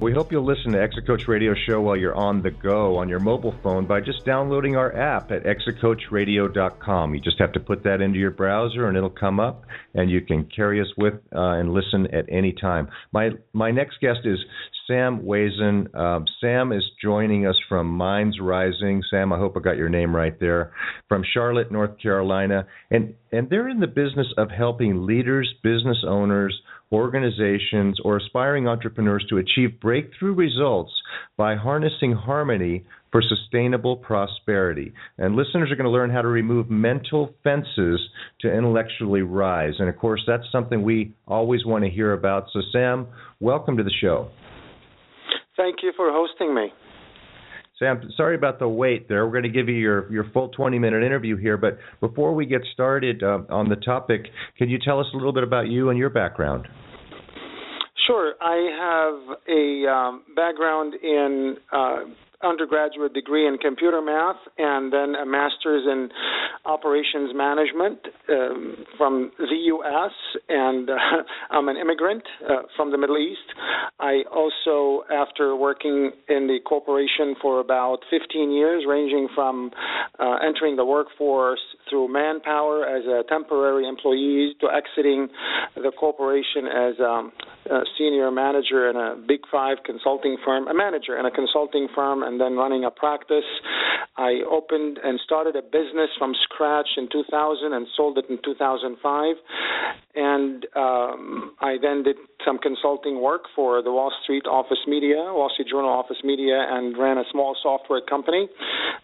We hope you'll listen to Exit Coach Radio Show while you're on the go on your mobile phone by just downloading our app at exitcoachradio.com. You just have to put that into your browser and it'll come up, and you can carry us with uh, and listen at any time. My my next guest is Sam Wazan. Um, Sam is joining us from Minds Rising. Sam, I hope I got your name right there. From Charlotte, North Carolina, and and they're in the business of helping leaders, business owners organizations, or aspiring entrepreneurs to achieve breakthrough results by harnessing harmony for sustainable prosperity. And listeners are going to learn how to remove mental fences to intellectually rise. And of course, that's something we always want to hear about. So, Sam, welcome to the show. Thank you for hosting me. Sam, sorry about the wait there. We're going to give you your, your full 20 minute interview here. But before we get started uh, on the topic, can you tell us a little bit about you and your background? Sure. I have a um, background in uh, undergraduate degree in computer math and then a master's in operations management um, from the U.S. And uh, I'm an immigrant uh, from the Middle East. I also, after working in the corporation for about 15 years, ranging from uh, entering the workforce through manpower as a temporary employee to exiting the corporation as um, a senior manager in a big five consulting firm, a manager in a consulting firm, and then running a practice. I opened and started a business from scratch in 2000 and sold it in 2005. And um, I then did some consulting work for the Wall Street Office Media, Wall Street Journal Office Media, and ran a small software company.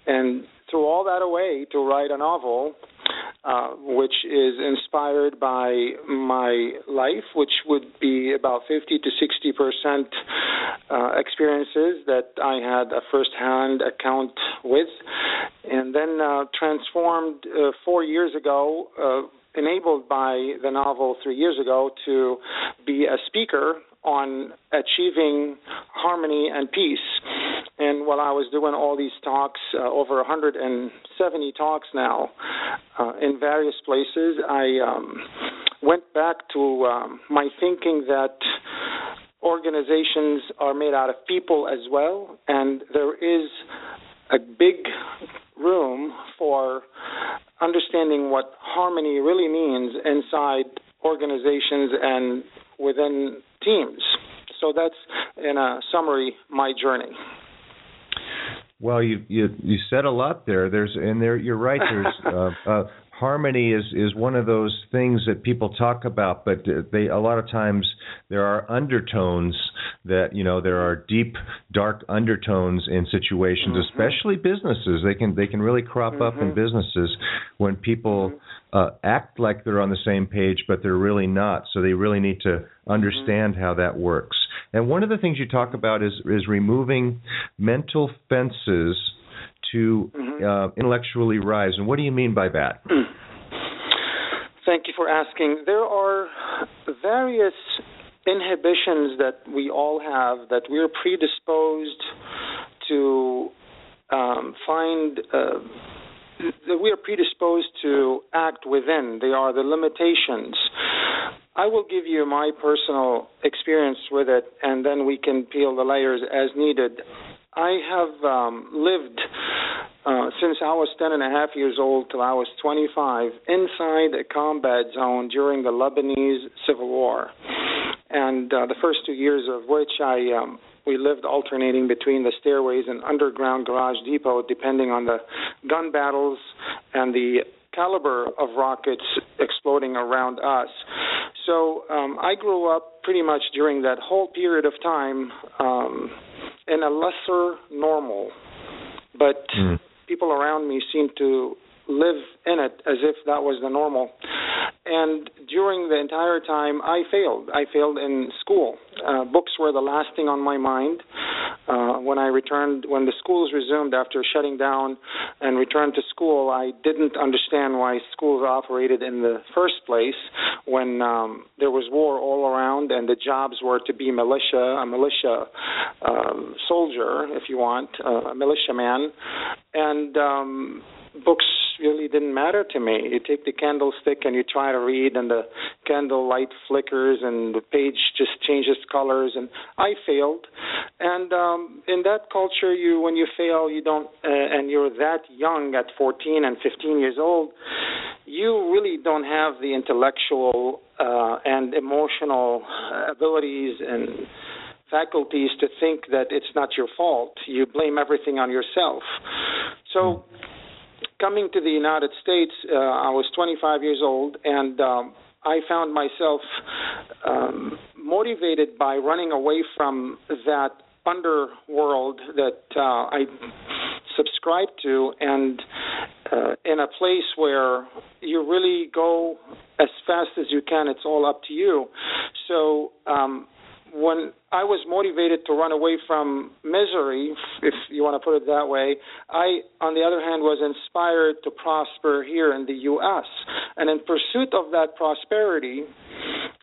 And threw all that away to write a novel uh, which is inspired by my life, which would be about 50 to 60 percent uh, experiences that I had a first-hand account with, and then uh, transformed uh, four years ago. Uh, enabled by the novel three years ago to be a speaker on achieving harmony and peace. And while I was doing all these talks, uh, over 170 talks now uh, in various places, I um, went back to um, my thinking that organizations are made out of people as well, and there is a big room for understanding what harmony really means inside organizations and within teams. So that's, in a summary, my journey. Well, you you you said a lot there. There's and there you're right. There's uh, uh, harmony is is one of those things that people talk about, but they a lot of times there are undertones that you know there are deep dark undertones in situations, mm-hmm. especially businesses. They can they can really crop mm-hmm. up in mm-hmm. businesses when people mm-hmm. uh, act like they're on the same page, but they're really not. So they really need to understand mm-hmm. how that works. And one of the things you talk about is is removing mental fences to mm-hmm. uh, intellectually rise. And what do you mean by that? Thank you for asking. There are various inhibitions that we all have that we're predisposed to um, find. Uh, that we are predisposed to act within. They are the limitations. I will give you my personal experience with it, and then we can peel the layers as needed. I have um, lived uh, since I was ten and a half years old till I was 25 inside a combat zone during the Lebanese Civil War, and uh, the first two years of which I um, we lived alternating between the stairways and underground garage depot, depending on the gun battles and the caliber of rockets exploding around us. So um, I grew up pretty much during that whole period of time um, in a lesser normal, but mm. People around me seemed to live in it as if that was the normal. and during the entire time, I failed. I failed in school. Uh, books were the last thing on my mind. Uh, when I returned, when the schools resumed after shutting down and returned to school, I didn't understand why schools operated in the first place when um, there was war all around and the jobs were to be militia, a militia um, soldier, if you want, uh, a militiaman, and um, books really didn't matter to me. You take the candlestick and you try to read, and the candle light flickers, and the page just changes colors. And I failed. And um, in that culture, you when you fail, you don't, uh, and you're that young at 14 and 15 years old, you really don't have the intellectual uh, and emotional abilities and faculties to think that it's not your fault. You blame everything on yourself. So coming to the United States, uh, I was 25 years old, and um, I found myself um, motivated by running away from that underworld that uh, I subscribe to, and uh, in a place where you really go as fast as you can. It's all up to you. So um, when I was motivated to run away from misery, if you want to put it that way, I, on the other hand, was inspired to prosper here in the U.S. And in pursuit of that prosperity,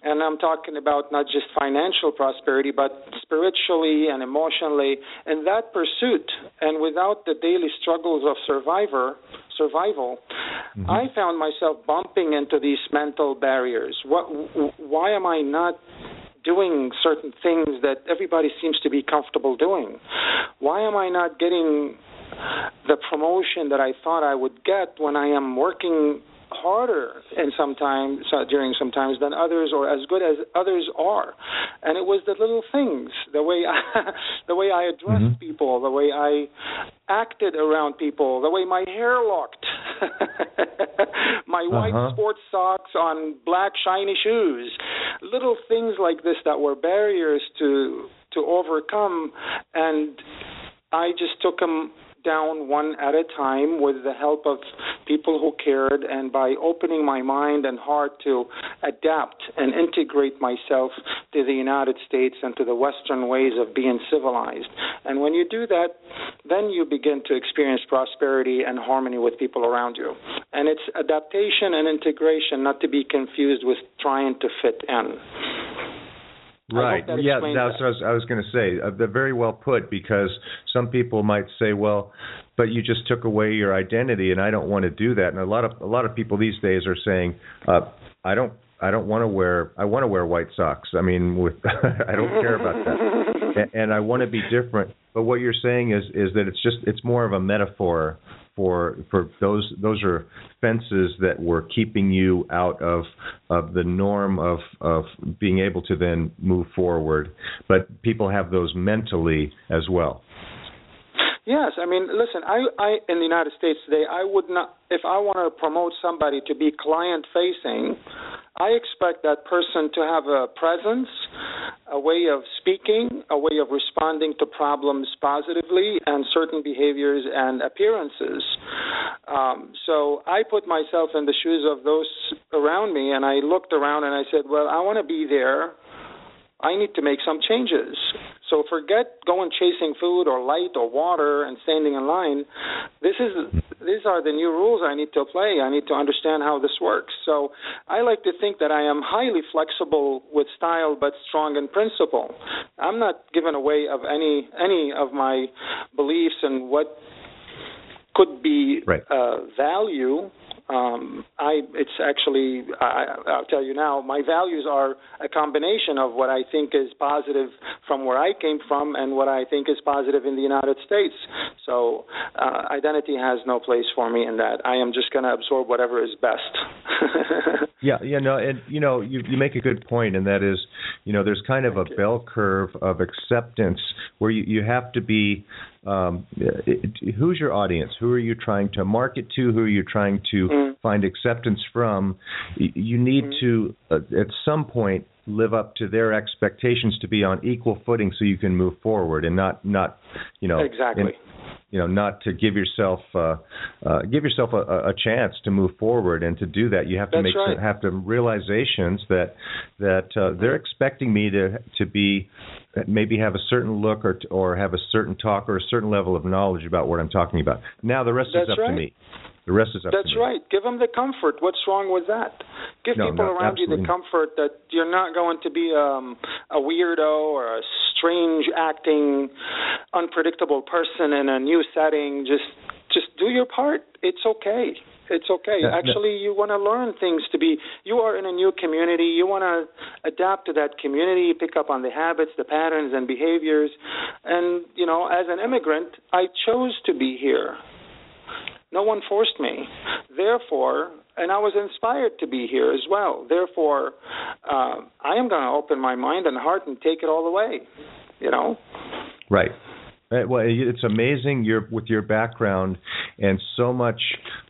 and I'm talking about not just financial prosperity, but spiritually and emotionally, in that pursuit, and without the daily struggles of survivor, survival, mm-hmm. I found myself bumping into these mental barriers. What, why am I not doing certain things that everybody seems to be comfortable doing? Why am I not getting the promotion that I thought I would get when I am working harder and sometimes during some times than others or as good as others are and it was the little things the way I, the way I addressed mm-hmm. people the way I acted around people the way my hair looked my uh-huh. white sports socks on black shiny shoes little things like this that were barriers to to overcome and I just took them down one at a time with the help of people who cared and by opening my mind and heart to adapt and integrate myself to the United States and to the Western ways of being civilized. And when you do that, then you begin to experience prosperity and harmony with people around you. And it's adaptation and integration, not to be confused with trying to fit in. Right. Yeah, that's that. what I was, I was going to say. Uh, they're very well put because some people might say, "Well, but you just took away your identity, and I don't want to do that." And a lot of a lot of people these days are saying, uh, "I don't I don't want to wear I want to wear white socks. I mean, with I don't care about that, and, and I want to be different." But what you're saying is is that it's just it's more of a metaphor for for those those are fences that were keeping you out of of the norm of of being able to then move forward. But people have those mentally as well. Yes, I mean, listen, I, I in the United States today, I would not, if I want to promote somebody to be client facing, I expect that person to have a presence, a way of speaking, a way of responding to problems positively, and certain behaviors and appearances. Um, so I put myself in the shoes of those around me, and I looked around and I said, well, I want to be there. I need to make some changes. So forget going chasing food or light or water and standing in line. This is these are the new rules I need to play. I need to understand how this works. So I like to think that I am highly flexible with style but strong in principle. I'm not giving away of any any of my beliefs and what could be right. uh, value um, I it's actually I, I'll tell you now my values are a combination of what I think is positive from where I came from and what I think is positive in the United States. So uh, identity has no place for me in that. I am just going to absorb whatever is best. yeah, yeah, no, and you know you you make a good point, and that is you know there's kind of a bell curve of acceptance where you you have to be um, who's your audience? Who are you trying to market to? Who are you trying to mm. find acceptance from? You need mm. to, uh, at some point, live up to their expectations to be on equal footing so you can move forward and not not you know exactly in, you know not to give yourself uh, uh, give yourself a, a chance to move forward and to do that you have to That's make right. some, have to realizations that that uh, they're expecting me to to be maybe have a certain look or or have a certain talk or a certain level of knowledge about what I'm talking about. Now the rest That's is up right. to me. The rest is up That's right. Give them the comfort. What's wrong with that? Give No, people no, around you the comfort that you're not going to be um, a weirdo or a strange acting, unpredictable person in a new setting. Just just do your part. It's okay. It's okay. Yeah. Actually, you want to learn things to be. You are in a new community. You want to adapt to that community, pick up on the habits, the patterns, and behaviors. And you know, as an immigrant, I chose to be here. No one forced me. Therefore, and I was inspired to be here as well. Therefore, uh, I am going to open my mind and heart and take it all the way. You know. Right. Uh, Well, it's amazing your with your background and so much,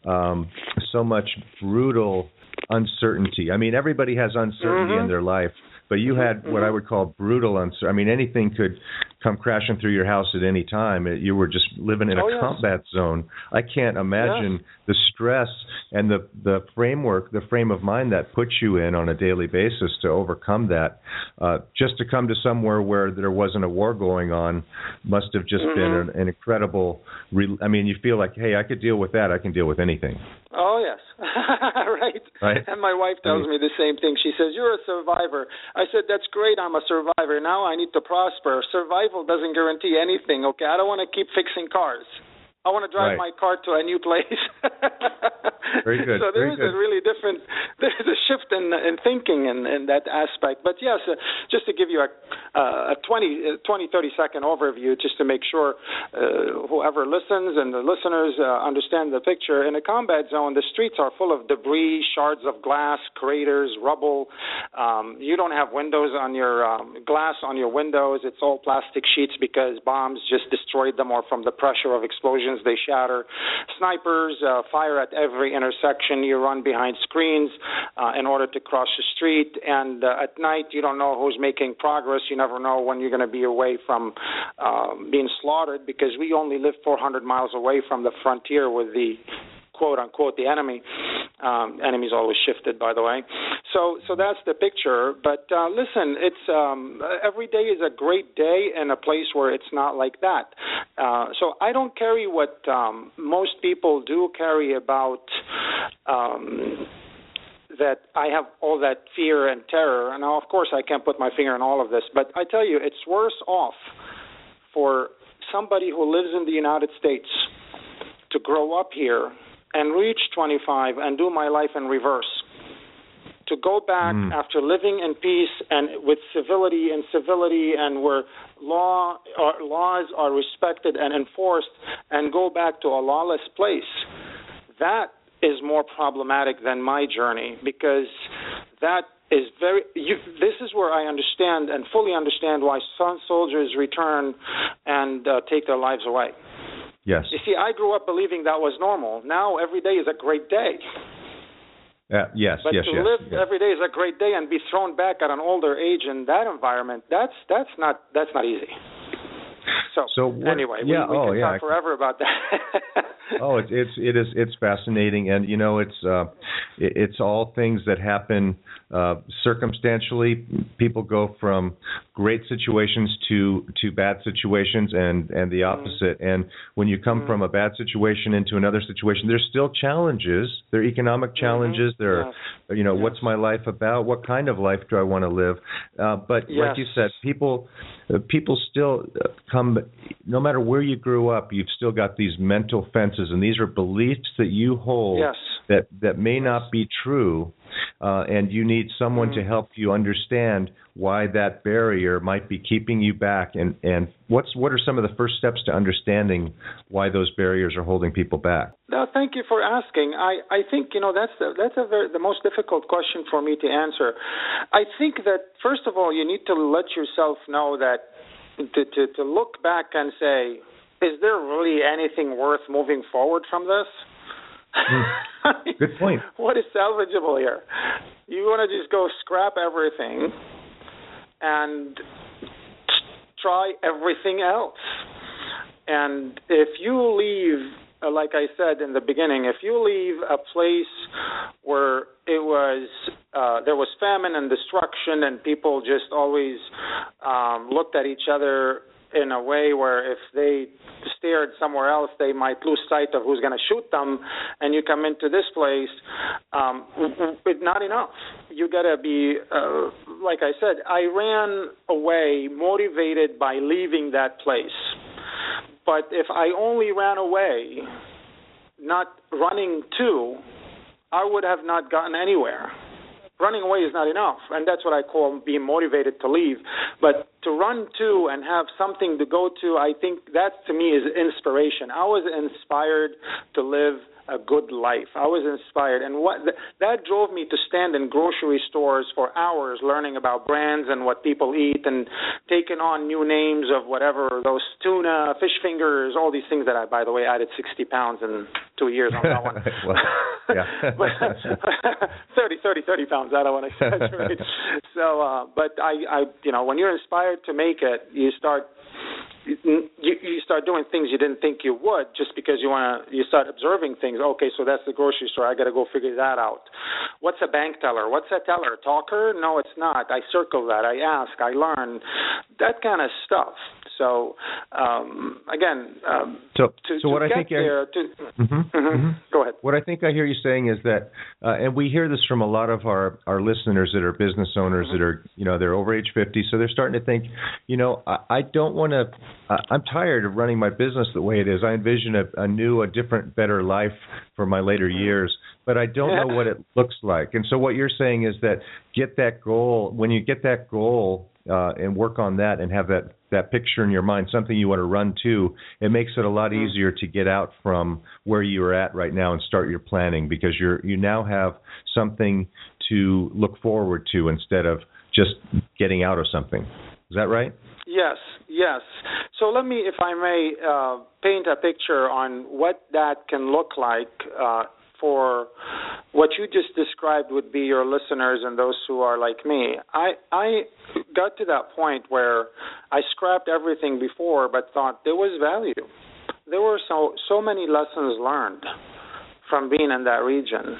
um, so much brutal uncertainty. I mean, everybody has uncertainty Mhm. in their life, but you had what I would call brutal uncertainty. I mean, anything could come crashing through your house at any time. It- You were just living in a Oh, yes. combat zone. I can't imagine the stress and the the framework, the frame of mind that puts you in on a daily basis to overcome that. Uh, just to come to somewhere where there wasn't a war going on must have just been Mhm. an, an incredible. Re- I mean, you feel like, hey, I could deal with that. I can deal with anything. Oh yes, right. Right. And my wife tells I me the same thing. She says, "You're a survivor." I said, "That's great. I'm a survivor. Now I need to prosper. Survival doesn't guarantee anything. Okay, I don't want to keep fixing cars. I want to drive Right. my car to a new place." Very good, So there very is good. a really different. There's a shift in in thinking in, in that aspect. But yes, uh, just to give you a uh, a 20, uh, 20, 30 second overview, just to make sure uh, whoever listens and the listeners uh, understand the picture. In a combat zone, the streets are full of debris, shards of glass, craters, rubble. Um, you don't have windows on your um, glass on your windows. It's all plastic sheets because bombs just destroyed them, or from the pressure of explosions they shatter. Snipers uh, fire at every intersection. You run behind screens uh, in order to cross the street, and uh, at night you don't know who's making progress. You never know when you're going to be away from um, being slaughtered because we only live 400 miles away from the frontier with the quote unquote the enemy. Um, enemy's always shifted, by the way. So so that's the picture. But uh, listen, it's um, every day is a great day in a place where it's not like that. Uh, so I don't carry what um, most people do carry about. Um, that I have all that fear and terror. And now, of course, I can't put my finger on all of this, but I tell you, it's worse off for somebody who lives in the United States to grow up here and reach 25 and do my life in reverse. To go back Mm. after living in peace and with civility and civility and where law or laws are respected and enforced and go back to a lawless place. That is more problematic than my journey because that is very you, this is where I understand and fully understand why some soldiers return and uh, take their lives away. Yes. You see, I grew up believing that was normal. Now every day is a great day. Uh, yes. But yes. to yes. live yes. every day is a great day and be thrown back at an older age in that environment, that's that's not that's not easy. So, So what- anyway, yeah, we, we oh, can yeah, I talk can- forever about that. oh, it's it's it is it's fascinating, and you know it's uh, it, it's all things that happen uh, circumstantially. People go from great situations to to bad situations, and and the Mm-hmm. opposite. And when you come from a bad situation into another situation, there's still challenges. There are economic challenges. There are Yes. you know Yes. what's my life about? What kind of life do I want to live? Uh, but like you said, people uh, people still uh, come no matter where you grew up you've still got these mental fences and these are beliefs that you hold Yes. that that may not be true uh, and you need someone to Mm. help you understand why that barrier might be keeping you back and and what's what are some of the first steps to understanding why those barriers are holding people back No, thank you for asking. I, I think you know that's the, that's a very, the most difficult question for me to answer. I think that first of all you need to let yourself know that to to, to look back and say, is there really anything worth moving forward from this? Good point. What is salvageable here? You want to just go scrap everything and try everything else. And if you leave, uh, like I said in the beginning, if you leave a place where it was uh, there was famine and destruction, and people just always um, looked at each other in a way where if they stared somewhere else, they might lose sight of who's going to shoot them. And you come into this place, um, not enough. You got to be, uh, like I said, I ran away motivated by leaving that place. But if I only ran away, not running to, I would have not gotten anywhere running away is not enough and that's what i call being motivated to leave but to run to and have something to go to i think that to me is inspiration. I was inspired to live a good life. I was inspired, and what th- that drove me to stand in grocery stores for hours, learning about brands and what people eat, and taking on new names of whatever those tuna, fish fingers, all these things that I, by the way, added 60 pounds in two years on that one. well, yeah. but 30, 30, 30 pounds. I don't want to exaggerate. so, uh, but I, I, you know, when you're inspired to make it, you start you, you start doing things you didn't think you would just because you want to you start observing things. Okay so that's the grocery store. I got to go figure that out. What's a bank teller? What's a teller? Talker? No it's not. I circle that. I ask. I learn. That kind of stuff so um, again, um, so to, so to what I think there, I, to, mm-hmm, mm-hmm. Mm-hmm. go ahead. What I think I hear you saying is that, uh, and we hear this from a lot of our our listeners that are business owners that are you know they're over age 50, so they're starting to think, you know, I, I don't want to. I'm tired of running my business the way it is. I envision a, a new, a different, better life for my later years but I don't know what it looks like. And so what you're saying is that get that goal. When you get that goal uh, and work on that and have that that picture in your mind, something you want to run to, it makes it a lot mm-hmm. easier to get out from where you are at right now and start your planning because you're you now have something to look forward to instead of just getting out of something. Is that right? Yes, yes. So let me, if I may, uh, paint a picture on what that can look like uh, for what you just described would be your listeners and those who are like me. I I got to that point where I scrapped everything before but thought there was value. There were so so many lessons learned from being in that region.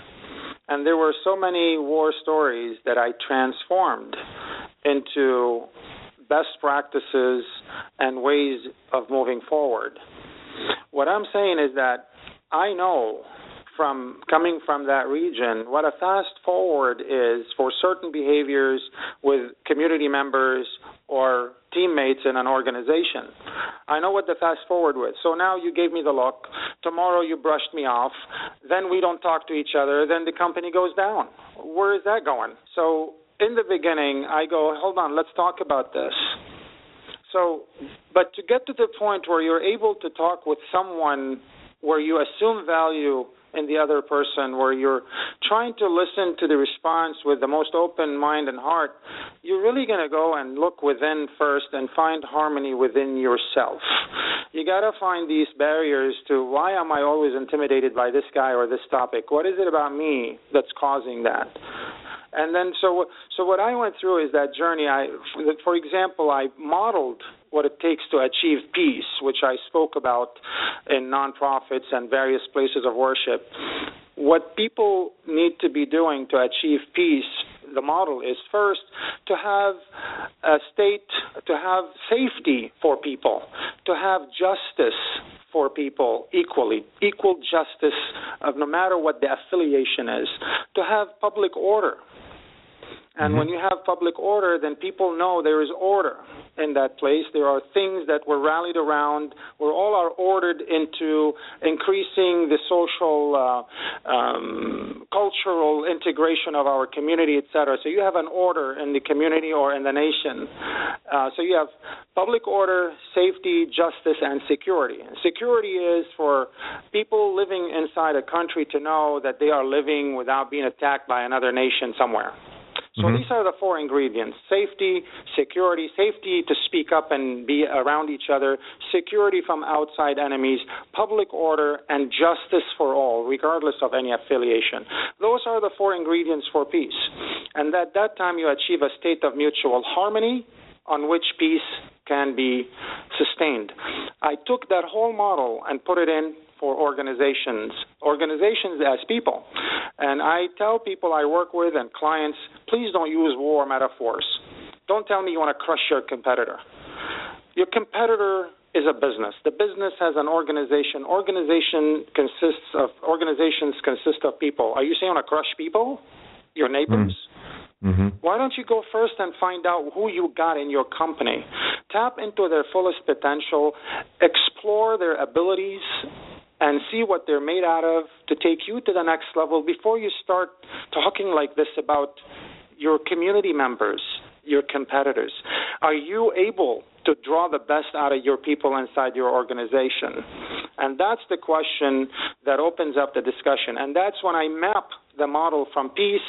And there were so many war stories that I transformed into best practices and ways of moving forward. What I'm saying is that I know from coming from that region, what a fast forward is for certain behaviors with community members or teammates in an organization. I know what the fast forward with. So now you gave me the look. Tomorrow you brushed me off. Then we don't talk to each other. Then the company goes down. Where is that going? So in the beginning, I go, hold on, let's talk about this. So, but to get to the point where you're able to talk with someone where you assume value in the other person, where you're trying to listen to the response with the most open mind and heart, you're really going to go and look within first and find harmony within yourself. You got to find these barriers to why am I always intimidated by this guy or this topic? What is it about me that's causing that? And then so so what I went through is that journey. I, for example, I modeled what it takes to achieve peace, which I spoke about in nonprofits and various places of worship. What people need to be doing to achieve peace the model is first to have a state, to have safety for people, to have justice for people equally, equal justice of no matter what the affiliation is, to have public order and mm-hmm. when you have public order, then people know there is order in that place. There are things that were rallied around. We all are ordered into increasing the social, uh, um, cultural integration of our community, etc. So you have an order in the community or in the nation. Uh, so you have public order, safety, justice, and security. And security is for people living inside a country to know that they are living without being attacked by another nation somewhere. So mm-hmm. these are the four ingredients safety, security, safety to speak up and be around each other, security from outside enemies, public order, and justice for all, regardless of any affiliation. Those are the four ingredients for peace. And at that time, you achieve a state of mutual harmony on which peace can be sustained. I took that whole model and put it in for organizations, organizations as people. And I tell people I work with and clients, please don't use war metaphors. Don't tell me you want to crush your competitor. Your competitor is a business. The business has an organization. Organization consists of organizations consist of people. Are you saying you want to crush people? Your neighbors? Mm. Mm-hmm. Why don't you go first and find out who you got in your company? Tap into their fullest potential, explore their abilities, and see what they're made out of to take you to the next level before you start talking like this about your community members, your competitors. Are you able to draw the best out of your people inside your organization? And that's the question that opens up the discussion. And that's when I map the model from peace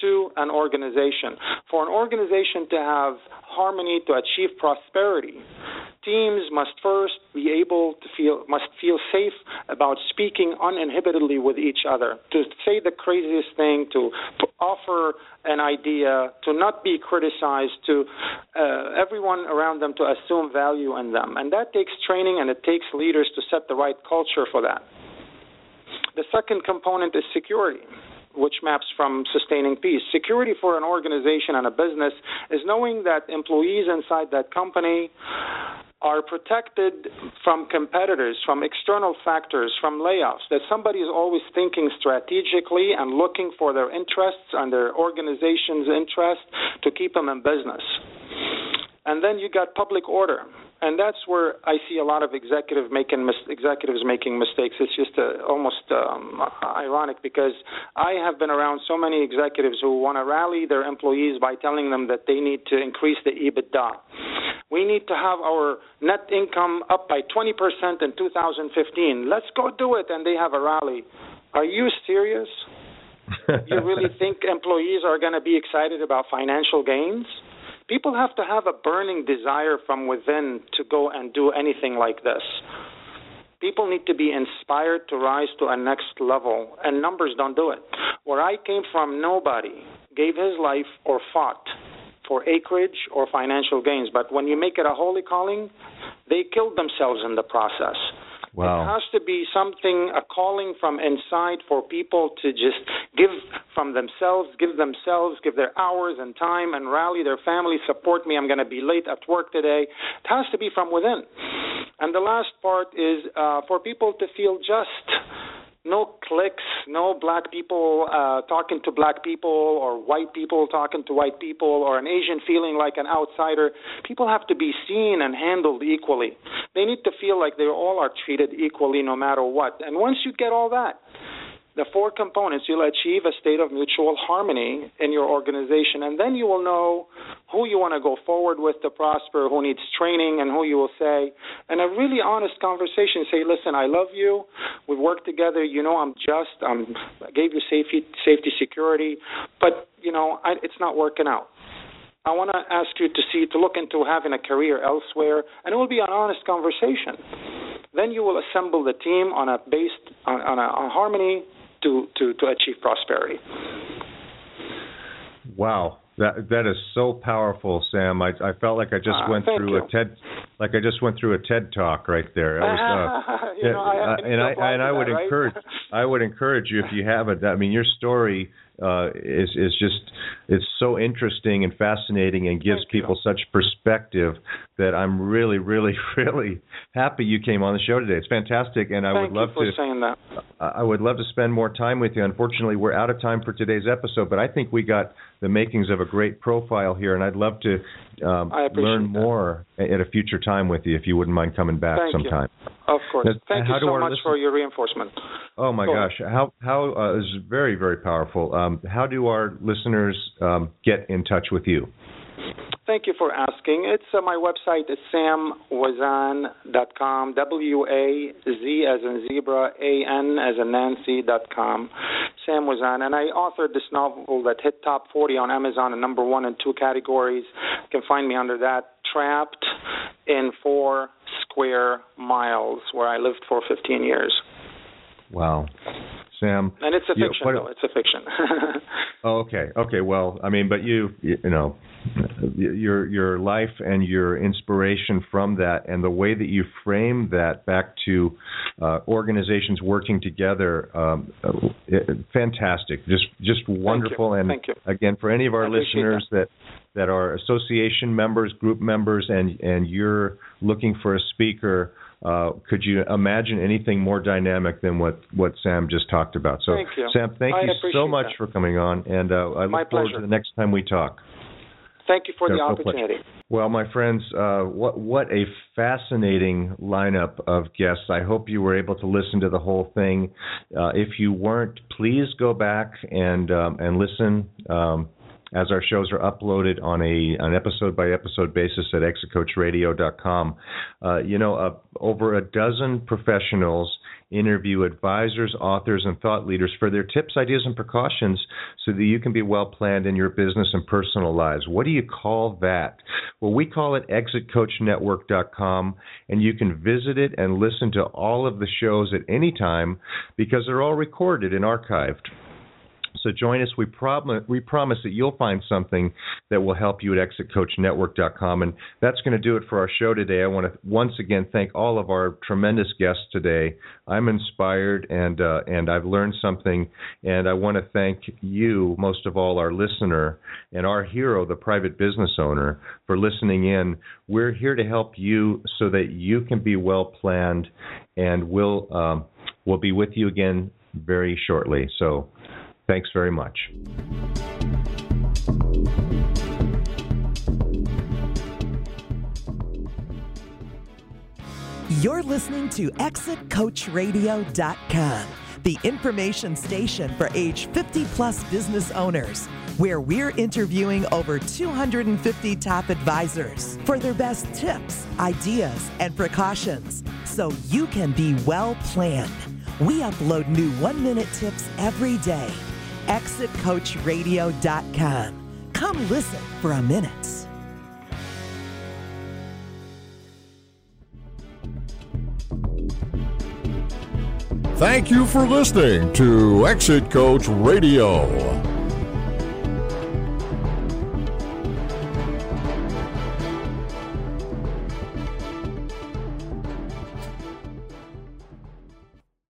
to an organization. For an organization to have harmony, to achieve prosperity, teams must first be able to feel must feel safe about speaking uninhibitedly with each other. To say the craziest thing to offer an idea to not be criticized to uh, everyone around them to assume value in them. And that takes training and it takes leaders to set the right culture for that. The second component is security which maps from sustaining peace. Security for an organization and a business is knowing that employees inside that company are protected from competitors, from external factors, from layoffs, that somebody is always thinking strategically and looking for their interests and their organization's interests to keep them in business. And then you got public order and that's where I see a lot of executive making mis- executives making mistakes. It's just uh, almost um, ironic because I have been around so many executives who want to rally their employees by telling them that they need to increase the EBITDA. We need to have our net income up by 20% in 2015. Let's go do it, and they have a rally. Are you serious? you really think employees are going to be excited about financial gains? People have to have a burning desire from within to go and do anything like this. People need to be inspired to rise to a next level, and numbers don't do it. Where I came from, nobody gave his life or fought for acreage or financial gains. But when you make it a holy calling, they killed themselves in the process. Wow. It has to be something, a calling from inside for people to just give from themselves, give themselves, give their hours and time and rally their family, support me. I'm going to be late at work today. It has to be from within. And the last part is uh, for people to feel just no cliques, no black people uh, talking to black people or white people talking to white people or an Asian feeling like an outsider. People have to be seen and handled equally. They need to feel like they all are treated equally no matter what. And once you get all that, the four components, you'll achieve a state of mutual harmony in your organization. And then you will know who you want to go forward with to prosper, who needs training, and who you will say. And a really honest conversation say, listen, I love you. We've worked together. You know, I'm just, I'm, I gave you safety, safety, security, but, you know, I, it's not working out. I want to ask you to see to look into having a career elsewhere, and it will be an honest conversation. Then you will assemble the team on a based on, on, a, on harmony, to, to, to achieve prosperity. Wow, that that is so powerful, Sam. I I felt like I just uh, went through you. a TED like I just went through a TED talk right there. Was, uh, you know, I, and I and I would that, encourage right? I would encourage you if you haven't. I mean, your story uh, is is just it's so interesting and fascinating and gives people such perspective that I'm really really really happy you came on the show today. It's fantastic, and I Thank would love you for to saying that. I would love to spend more time with you. Unfortunately, we're out of time for today's episode, but I think we got the makings of a great profile here, and I'd love to um, learn that. more at a future time with you if you wouldn't mind coming back Thank sometime. You. Of course. Now, Thank you so much listen- for your reinforcement. Oh my Go gosh, how how uh, is very very powerful. Um, how do our listeners um, get in touch with you? Thank you for asking. It's uh, my website is samwazan.com. W A Z as in zebra, A N as in Nancy.com. Sam Wazan. And I authored this novel that hit top 40 on Amazon in number one in two categories. You can find me under that. Trapped in four square miles, where I lived for 15 years. Wow. Sam. And it's a fiction, you. It's a fiction. oh, okay. Okay. Well, I mean, but you, you know, your your life and your inspiration from that, and the way that you frame that back to uh, organizations working together, um, uh, fantastic. Just just wonderful. Thank and Thank you. again, for any of our listeners that. that that are association members, group members, and and you're looking for a speaker uh, could you imagine anything more dynamic than what, what Sam just talked about? So, thank Sam, thank I you so much that. for coming on, and uh, I look my forward to the next time we talk. Thank you for the opportunity. Well, my friends, uh, what what a fascinating lineup of guests. I hope you were able to listen to the whole thing. Uh, if you weren't, please go back and um, and listen. Um, as our shows are uploaded on a an episode by episode basis at exitcoachradio.com. Uh, you know, uh, over a dozen professionals interview advisors, authors, and thought leaders for their tips, ideas, and precautions so that you can be well planned in your business and personal lives. What do you call that? Well, we call it exitcoachnetwork.com, and you can visit it and listen to all of the shows at any time because they're all recorded and archived. So join us. We, promise we promise that you'll find something that will help you at exitcoachnetwork.com. And that's going to do it for our show today. I want to once again thank all of our tremendous guests today. I'm inspired and uh, and I've learned something. And I want to thank you, most of all, our listener and our hero, the private business owner, for listening in. We're here to help you so that you can be well planned, and we'll um, we'll be with you again very shortly. So. Thanks very much. You're listening to ExitCoachRadio.com, the information station for age 50 plus business owners, where we're interviewing over 250 top advisors for their best tips, ideas, and precautions so you can be well planned. We upload new one minute tips every day exitcoachradio.com. Come listen for a minute. Thank you for listening to Exit Coach Radio.